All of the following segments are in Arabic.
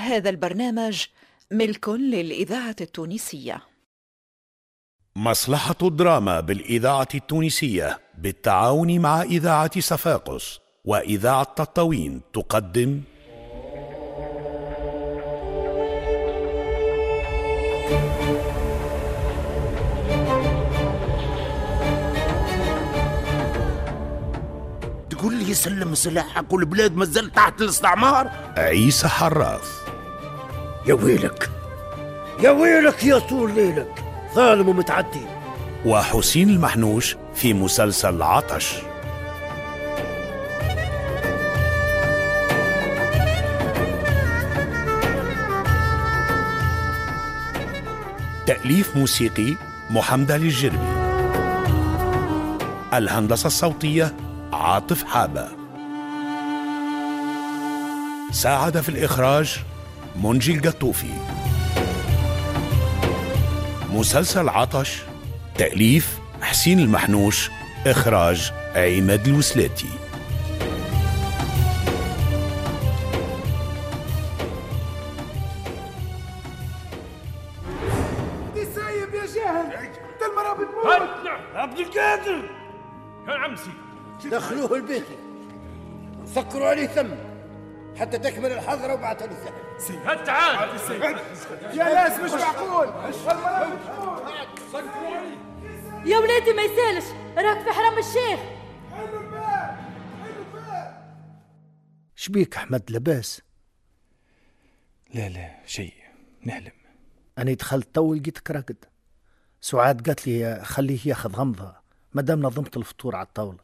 هذا البرنامج ملك للإذاعة التونسية. مصلحة الدراما بالإذاعة التونسية بالتعاون مع إذاعة صفاقس وإذاعة تطاوين تقدم. تقول لي سلم سلاحك والبلاد مازال تحت الاستعمار؟ عيسى حراث. يا ويلك يا ويلك يا طول ليلك ظالم ومتعدي. وحسين المحنوش في مسلسل عطش. تأليف موسيقي محمد علي الجربي الهندسة الصوتية عاطف حابة. ساعد في الإخراج منجي القطوفي مسلسل عطش تأليف حسين المحنوش إخراج عماد الوسلاتي. دي سايب يا جاهل. انت المرأة بتموت. عبد القادر. يا عمسي. دخلوه البيت. سكروا عليه ثم. حتى تكمل الحضرة وبعتها للزهر هات تعال؟ يا ناس مش معقول؟ يا ولادي ما يسألش. راك في حرم الشيخ. حلو الباب حلو الباب شبيك أحمد؟ لباس لا لا شيء. نحلم. أنا دخلت تو لقيتك راقد سعاد قالت لي خليه ياخذ غمضة. مادام نظمت الفطور على الطاولة.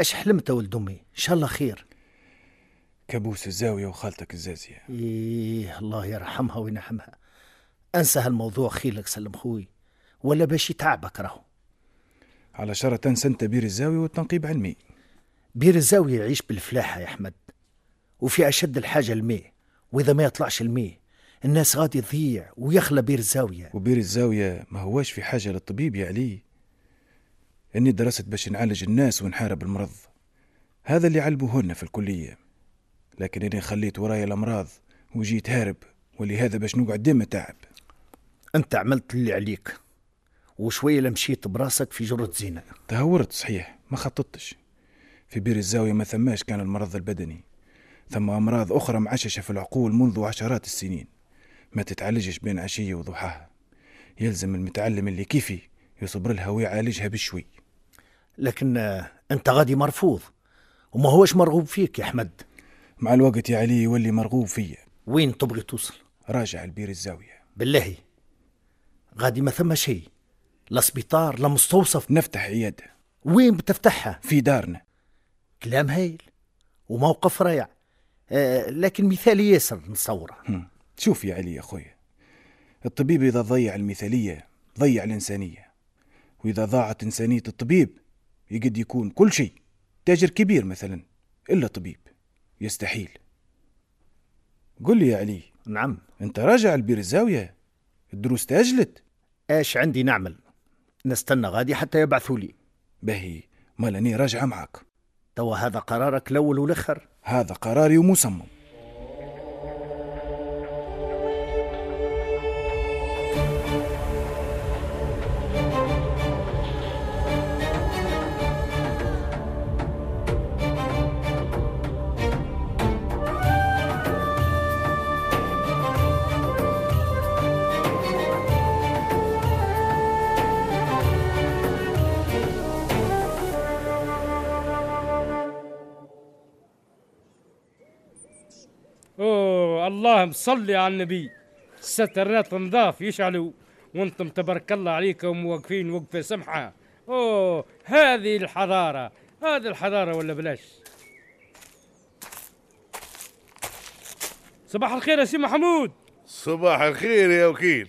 اش حلمت يا ولد أمي؟ إن شاء الله خير. كابوس الزاوية وخالتك الزازية. إيه الله يرحمها وينعمها أنسى هالموضوع خيلك سلم خوي ولا باش يتعبك راهو. على شرط تنسى أنت بير الزاوية والتنقيب علمي. بير الزاوية يعيش بالفلاحة يا أحمد وفي أشد الحاجة الماء وإذا ما يطلعش الماء الناس غادي تضيع ويخلى بير الزاوية. وبير الزاوية ما هواش في حاجة للطبيب يا علي. إني درست باش نعالج الناس ونحارب المرض. هذا اللي علموهن في الكلية. لكن إني خليت ورايا الأمراض وجيت هارب ولهذا باش نقعد ديما تعب. أنت عملت اللي عليك وشوية لمشيت براسك في جرة زينة. تهورت صحيح ما خططتش. في بير الزاوية ما ثماش كان المرض البدني ثم أمراض أخرى معششة في العقول منذ عشرات السنين. ما تتعالجش بين عشية وضحاها. يلزم المتعلم اللي كيفي يصبر لها ويعالجها بشوي. لكن أنت غادي مرفوض وما هوش مرغوب فيك يا أحمد. مع الوقت يا علي يولي مرغوب فيا. وين تبغي توصل؟ راجع البير الزاوية. بالله. غادي ما ثم شيء. لا سبيطار لا مستوصف. نفتح عيادة. وين بتفتحها؟ في دارنا. كلام هايل وموقف رائع. آه لكن مثالي ياسر نصوره. شوف يا علي يا خويا الطبيب إذا ضيع المثالية ضيع الإنسانية. وإذا ضاعت إنسانية الطبيب يقد يكون كل شيء. تاجر كبير مثلا إلا طبيب. يستحيل. قل لي يا علي. نعم. أنت راجع البير الزاوية الدروس تأجلت. إيش عندي نعمل؟ نستنى غادي حتى يبعثوا لي. باهي مال أني راجعة معك. توا هذا قرارك الأول والآخر؟ هذا قراري ومصمم. اوه اللهم صل على النبي. السترات نضاف يشعلوا وأنتم تبارك الله عليكم واقفين وقفه سمحة. أوه هذه الحضارة. هذه الحضارة ولا بلاش؟ صباح الخير يا سي محمود. صباح الخير يا وكيل.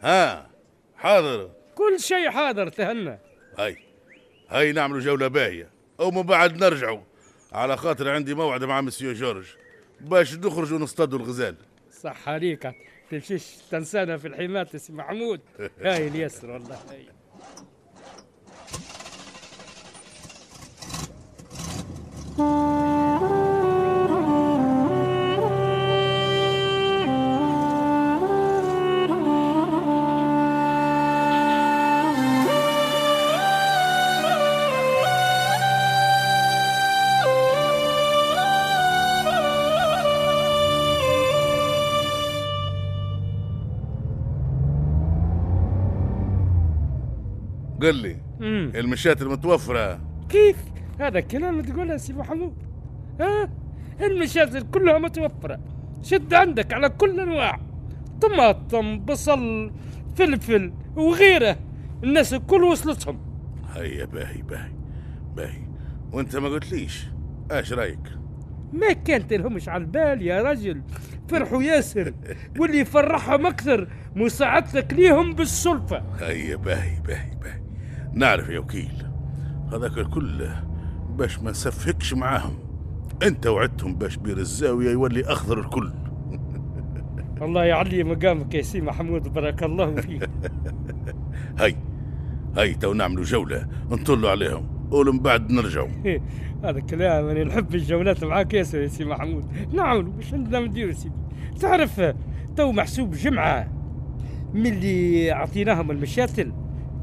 ها حاضر. كل شيء حاضر تهنى. هاي هاي نعملوا جولة باهية. ومن بعد نرجعوا. على خاطر عندي موعد مع مسيو جورج. باش نخرجوا نصطادوا الغزال. صح عليك تمشيش تنسانا في الحماة يا سي محمود. هاي اليسر والله. هاي قل لي مم. المشات المتوفرة. كيف؟ هذا كلام تقوله يا سي محمود ها؟ المشاتل كلها متوفرة. شد عندك على كل الأنواع طماطم بصل فلفل وغيره. الناس الكل وصلتهم. هيا باهي باهي باهي. وأنت ما قلتليش إيش رأيك؟ ما كانت لهمش على البال يا رجل. فرحوا ياسر واللي يفرحهم أكثر مساعدتك ليهم بالسلفة. هيا باهي باهي باهي. نعرف يا وكيل هذاك الكل باش ما نسلفكش معاهم. انت وعدتهم باش بير الزاوية يولي أخضر الكل. الله يعلي مقامك يا سي محمود بارك الله فيك. هاي هاي تو نعملوا جولة نطلوا عليهم ومن بعد نرجعوا. هذا كلام أنا نحب الجولات معاك ياسر يا سي محمود. نعملوا باش عندنا نديروا سيدي. تعرف تو محسوب جمعة ملي أعطيناهم المشاتل.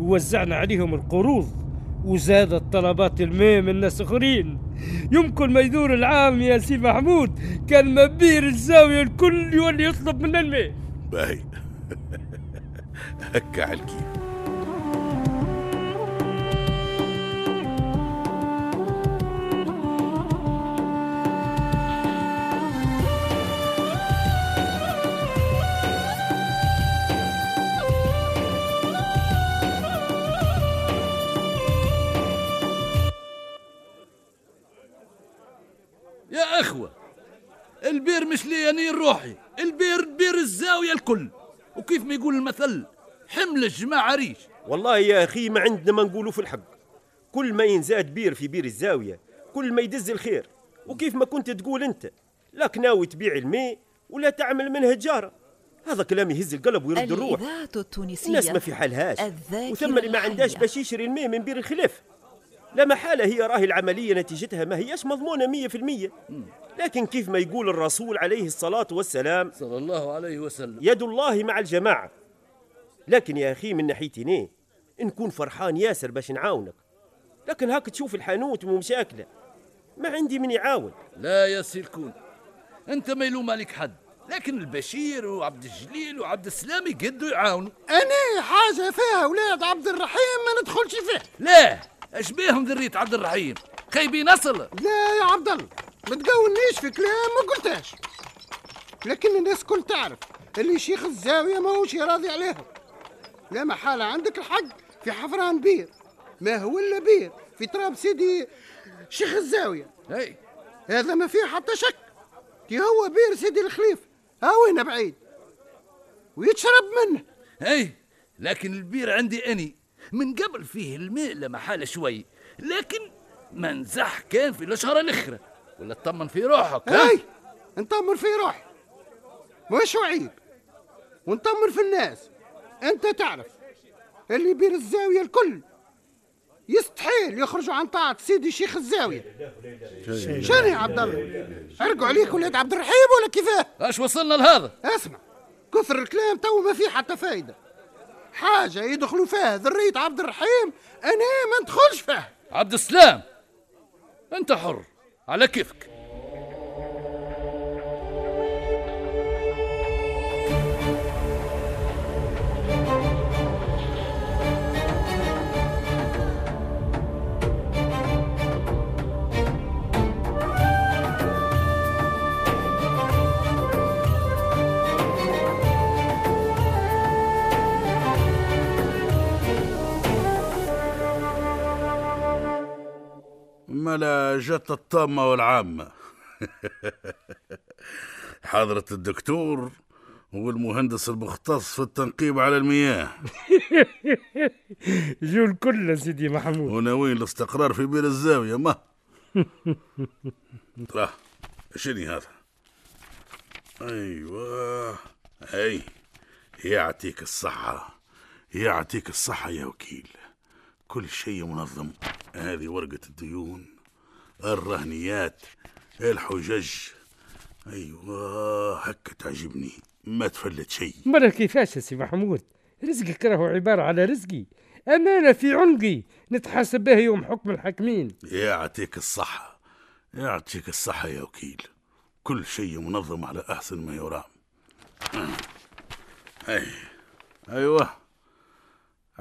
ووزعنا عليهم القروض وزادت طلبات الماء من ناس اخرين يمكن ما يدور العام يا سي محمود كان بير الزاوية الكل يولي يطلب منا الماء باهي. هكا على الكيف. يا أخوة البير مش ليا نا روحي. البير بير الزاوية الكل. وكيف ما يقول المثل حمل الجماعة ريش والله يا أخي ما عندنا ما نقولوا في الحق. كل ما ينزاد بير في بير الزاوية كل ما يدز الخير. وكيف ما كنت تقول أنت لا ناوي تبيع الماء ولا تعمل منها تجارة. هذا كلام يهز القلب ويرد الروح. التونسية الناس ما في حالهاش. وثم اللي ما عندهاش. باش يشري الماء من بير الخلاف. لا محالة هي راهي العملية نتيجتها. ما هياش مضمونة مية في المية. لكن كيف ما يقول الرسول عليه الصلاة والسلام صلى الله عليه وسلم. يد الله مع الجماعة. لكن يا أخي من ناحيتي نكون فرحان ياسر باش نعاونك لكن هاك تشوف الحانوت ومشاكله ما عندي من يعاون. لا يا سي الكون أنت ما يلوم عليك حد. لكن البشير وعبد الجليل وعبد السلام يقدوا يعاونوا. أنا حاجة فيها ولاد عبد الرحيم ما ندخلش فيه. لا. اش بيهم ذرية عبد الرحيم؟ خايبين اصل لا يا عبد الله ما تقولنيش في كلام ما قلتهاش. لكن الناس كل تعرف اللي شيخ الزاوية ما هوش راضي عليهم. لا محالة عندك الحق في حفران بير. ما هو إلا بير في تراب سيدي شيخ الزاوية. اي هذا ما فيه حتى شك. كي هو بير سيدي الخليف ها وين بعيد؟ ويتشرب منه. اي لكن البير عندي أني من قبل فيه الماء لمحالة شوي لكن ما نزح كان في الأشهر الأخرى. ولا تطمن في روحك ها؟ هاي نطمر في روحي. مش وعيب. ونطمر في الناس. أنت تعرف اللي بير الزاوية الكل يستحيل يخرجوا عن طاعة سيدي شيخ الزاوية. شنو يا عبد الله؟ ارجعوا عليك ولاد عبد الرحيم ولا كيفاه؟ اش وصلنا لهذا؟ اسمع كثر الكلام تو ما فيه حتى فايدة. حاجة يدخلوا فيها ذرية عبد الرحيم أنا ما ندخلش فيها. عبد السلام أنت حر على كيفك. ملا جت الطامة والعامة. حضرة الدكتور والمهندس المختص في التنقيب على المياه. جو الكل سيدي محمود. وناويين الاستقرار في بير الزاوية ما؟ لا شني هذا؟ أيوه أي يعطيك الصحة يعطيك الصحة يا وكيل. كل شيء منظم. هذه ورقة الديون. الرهنيات الحجج. أيوه هكا تعجبني. ما تفلت شيء. مرة كيفاش يا سي محمود؟ رزقك راهو عبارة على رزقي. أمانة في عنقي. نتحاسب بها يوم حكم الحاكمين. يعطيك الصحة. يعطيك الصحة يا وكيل. كل شيء منظم على أحسن ما يرام. أي. أيوة.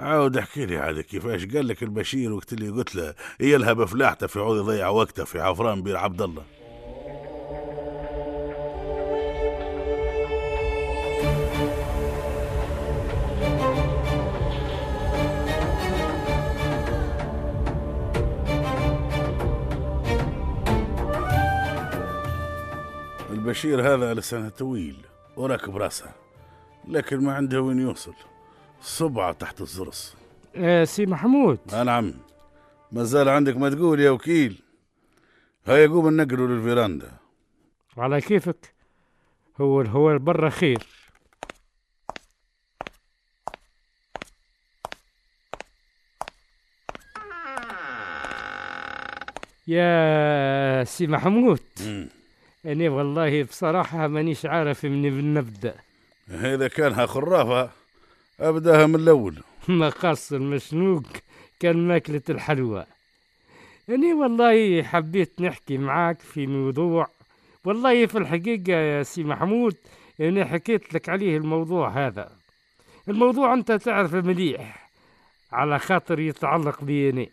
عاود احكي لي عاد كيفاش قال لك البشير وقت اللي قلت له؟ يلهب فلاحته في عوض يضيع وقته في عفران بير عبد الله. البشير هذا لسانه طويل وراكب راسه لكن ما عنده وين يوصل. صبعة تحت الزرس آه سي محمود. آه نعم. ما زال عندك ما تقول يا وكيل. هيا قوم نقلوا للفيراندا. على كيفك؟ هو هو برا خير. يا سي محمود. أنا والله بصراحة مانيش عارف من نبدأ. إذا كانها خرافة أبدأها من الأول. مقص المشنوق كان ماكلة الحلوى. أنا والله حبيت نحكي معاك في موضوع. والله في الحقيقة يا سي محمود أنا حكيت لك عليه الموضوع هذا. الموضوع أنت تعرف مليح على خاطر يتعلق بي أنا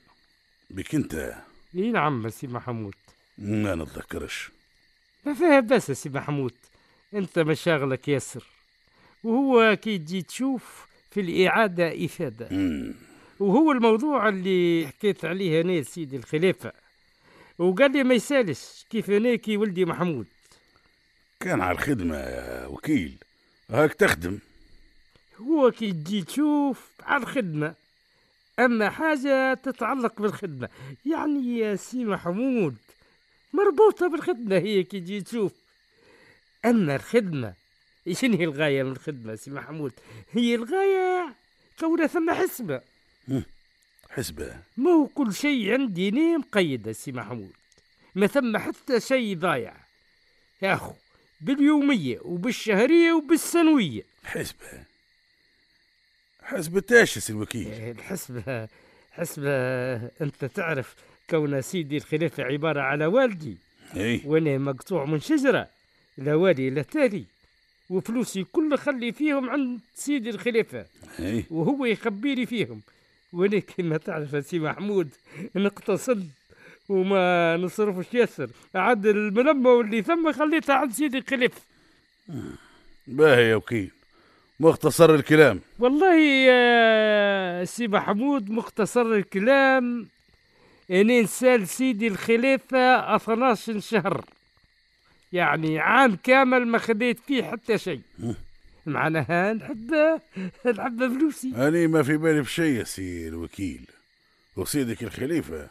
بك أنت؟ إي نعم سي محمود. ما نتذكرش. ما فيها بس يا سي محمود أنت مشاغلك ياسر. وهو كي تجي تشوف في الإعادة إفادة. وهو الموضوع اللي حكيت عليه أنا سيدي الخليفة. وقال لي ما يسألش كيف أنا كي ولدي محمود؟ كان على الخدمة يا وكيل. هاك تخدم. هو كي تجي تشوف على الخدمة. أما حاجة تتعلق بالخدمة. يعني يا سي محمود مربوطة بالخدمة هي كي تجي تشوف أما الخدمة شنو هي الغاية من الخدمة سي محمود؟ هي الغاية كون ثم حسبة. حسبة. مو كل شيء عندي أنا مقيد يا سي محمود. ما ثم حتى شيء ضايع. يا أخو باليومية وبالشهرية وبالسنوية. حسبة. حسبة إيش يا سي الوكيل؟ الحسبة حسبة أنت تعرف كون سيدي الخليفة عبارة على والدي. اي وأنا مقطوع من شجرة لا والي لا تالي. وفلوسي كل مخلي فيهم عند سيدي الخليفة. اي وهو يخبي لي فيهم. وأنا كما تعرف سي محمود نقتصد وما نصرفش ياسر. عاد الملمة واللي ثم خليتها عند سيدي الخليفة. باهي يا وكيل. مختصر الكلام. والله يا سي محمود مختصر الكلام. إني نسال سيدي الخليفة 12 شهر. يعني عام كامل ما خديت فيه حتى شيء. معناها نحب نحب فلوسي. أنا ما في بالي بشيء يا سي الوكيل وسيدك الخليفة.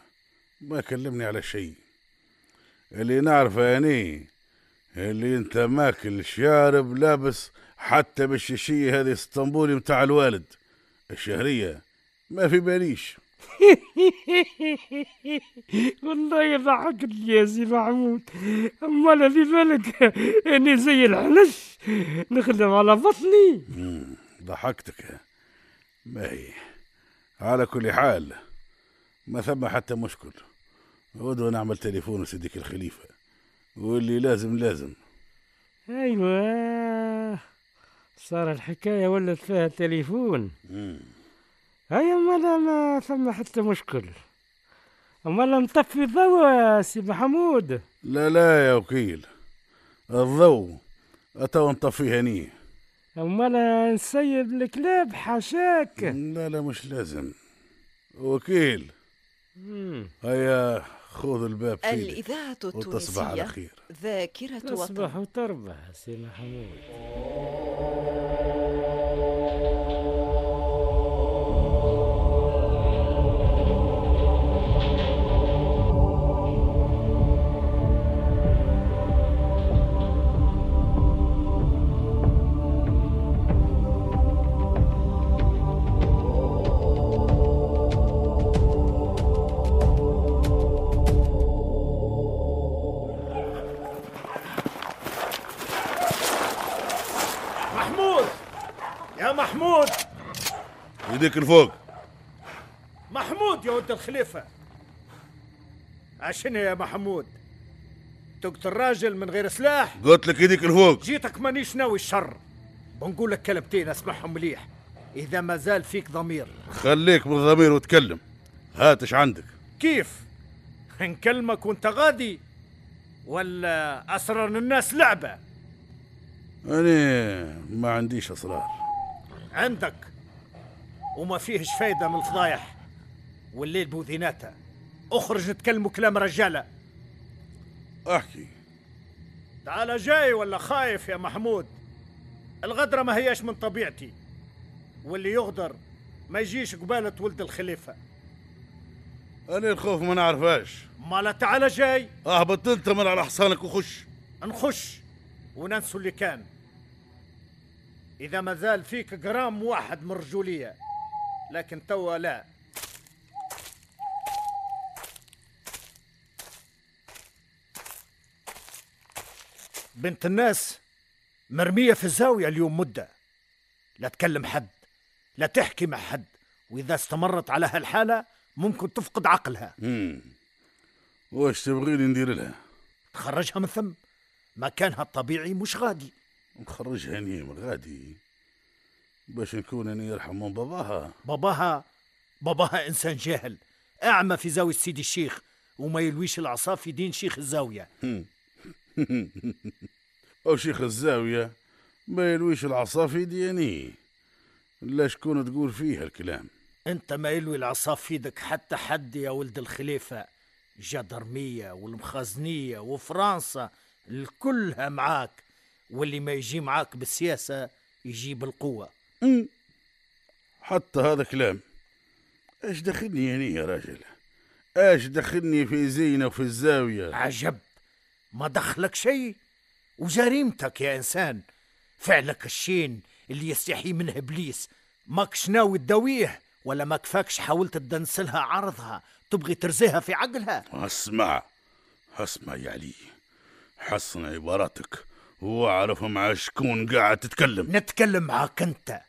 ما كلمني على شيء. اللي نعرفه أني اللي أنت ماكل شارب لابس حتى بالشيشية هذه إسطنبولي متاع الوالد. الشهرية ما في باليش. والله ضحكت يا سي محمود امال اللي بالك إني زي الحنش نخدم على بطني. ضحكتك. ما هي؟ على كل حال ما ثم حتى مشكل. غدوة نعمل تليفون لسيدك الخليفة. واللي لازم لازم. أيوه. صار الحكاية ولت فيها تليفون؟ مم. هيا امال ما ثم حتى مشكل. امال نطفي الضوء يا سي محمود. لا لا يا وكيل. الضوء أتوا نطفيه هنيه. امال نسيب الكلاب حاشاك. لا لا مش لازم. وكيل. مم. هيا خذ الباب في الإذاعة وتصبح على التونسية خير. ذاكرة تصبح وطن. وتربح سي محمود. يديك الفوق محمود يا ولد الخليفة. عشان يا محمود. تقتل راجل من غير سلاح. قلت لك يديك الفوق جيتك مانيش ناوي الشر. بنقول لك كلمتين اسمعهم مليح. إذا ما زال فيك ضمير. خليك بالضمير وتكلم. هاتش عندك. كيف؟ نكلمك وأنت غادي ولا أسرار الناس لعبة؟ أنا ما عنديش أسرار. عندك. وما فيهش فايدة من الفضايح. والليل بوذيناته. اخرج نتكلموا كلام رجالة أحكي. تعال جاي ولا خايف يا محمود؟ الغدرة ما هياش من طبيعتي. واللي يغدر ما يجيش قبالة ولد الخليفة. أنا الخوف ما نعرفهاش. مالا تعال جاي. اهبط انت من على حصانك وخش. نخش وننسوا اللي كان. إذا ما زال فيك جرام واحد من رجولية. لكن توا لا. بنت الناس مرمية في الزاوية اليوم مدة. لا تكلم حد لا تحكي مع حد. وإذا استمرت على هالحالة ممكن تفقد عقلها. مم. واش تبغيني ندير لها؟ تخرجها من ثم مكانها الطبيعي مش غادي. نخرجها نيم غادي. باش نكون اني يرحم من باباها. باباها باباها إنسان جاهل أعمى في زاوية سيدي الشيخ وما يلويش العصا في دين شيخ الزاوية. أو شيخ الزاوية ما يلويش العصا في دياني. لا شكون تقول فيه الكلام. أنت ما يلوي العصا في يدك حتى حد يا ولد الخليفة. جدرمية والمخازنية وفرنسا الكلها معاك. واللي ما يجي معاك بالسياسة يجي بالقوة. حتى هذا كلام. إيش دخلني يعني يا راجل؟ إيش دخلني في زينة وفي الزاوية؟ عجب. ما دخلك شيء؟ وجريمتك يا إنسان. فعلك الشين اللي يستحي منه إبليس. ماكش ناوي تداويه ولا ما كفاكش حاولت تدنسلها عرضها تبغي ترزيها في عقلها؟ أسمع أسمع يا علي. حسن عباراتك. واعرف مع شكون قاعد تتكلم. نتكلم معاك أنت.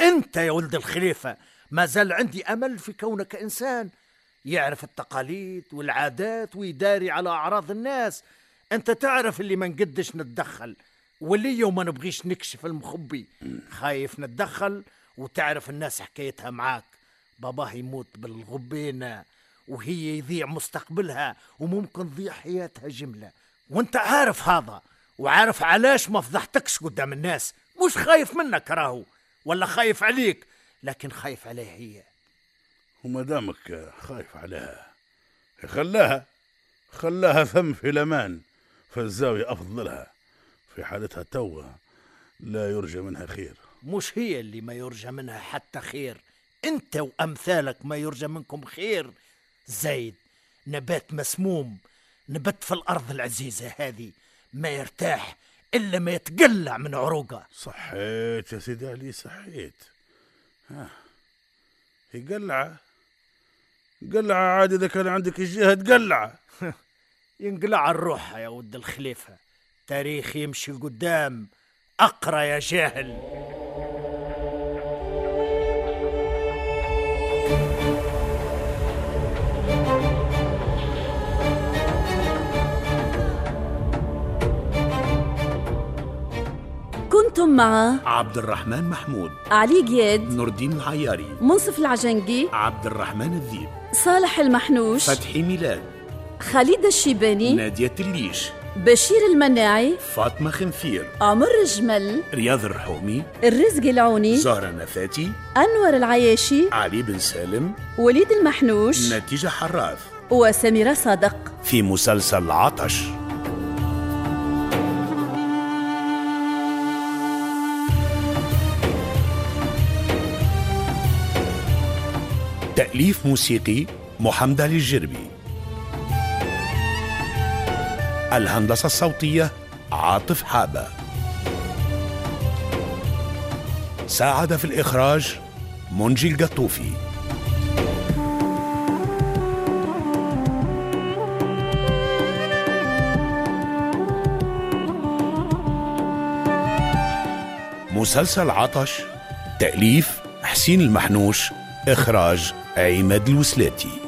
انت يا ولد الخليفة ما زال عندي أمل في كونك إنسان يعرف التقاليد والعادات ويداري على أعراض الناس. أنت تعرف اللي ما نقدش نتدخل واللي يوم ما نبغيش نكشف المخبي خايف نتدخل وتعرف الناس حكايتها معاك. باباه يموت بالغبينة وهي يضيع مستقبلها وممكن تضيع حياتها جملة. وأنت عارف هذا وعارف علاش ما فضحتكش قدام الناس. مش خايف منك راهو. ولا خايف عليك؟ لكن خايف عليها هي. وما دامك خايف عليها خلاها خلاها ثم في الأمان فالزاوية افضل لها في حالتها توا لا يرجى منها خير. مش هي اللي ما يرجى منها حتى خير. أنت وأمثالك ما يرجى منكم خير. زايد نبات مسموم نبت في الأرض العزيزة هذه ما يرتاح إلا ما يتقلع من عروقه. صحيت يا سيدي علي صحيت. ها. يقلع؟ قلع عادي إذا كان عندك الجهه تقلع. ينقلع الروح يا ود الخليفة. تاريخ يمشي قدام. أقرأ يا جاهل. كنتم مع عبد الرحمن محمود علي جياد نور الدين العياري منصف العجنقي عبد الرحمن الذيب صالح المحنوش فتحي ميلاد خالد الشيباني نادية الليش بشير المناعي فاطمة خنفير عمر الجمل رياض الرحومي الرزق العوني زهرة نفاتي أنور العياشي علي بن سالم وليد المحنوش نتيجة حراث. وسميرة صادق. في مسلسل عطش. تأليف موسيقي محمد الجربي. الهندسة الصوتية عاطف حابة. ساعد في الإخراج منجي القطوفي مسلسل عطش تأليف حسين المحنوش إخراج عماد الوسلاتي.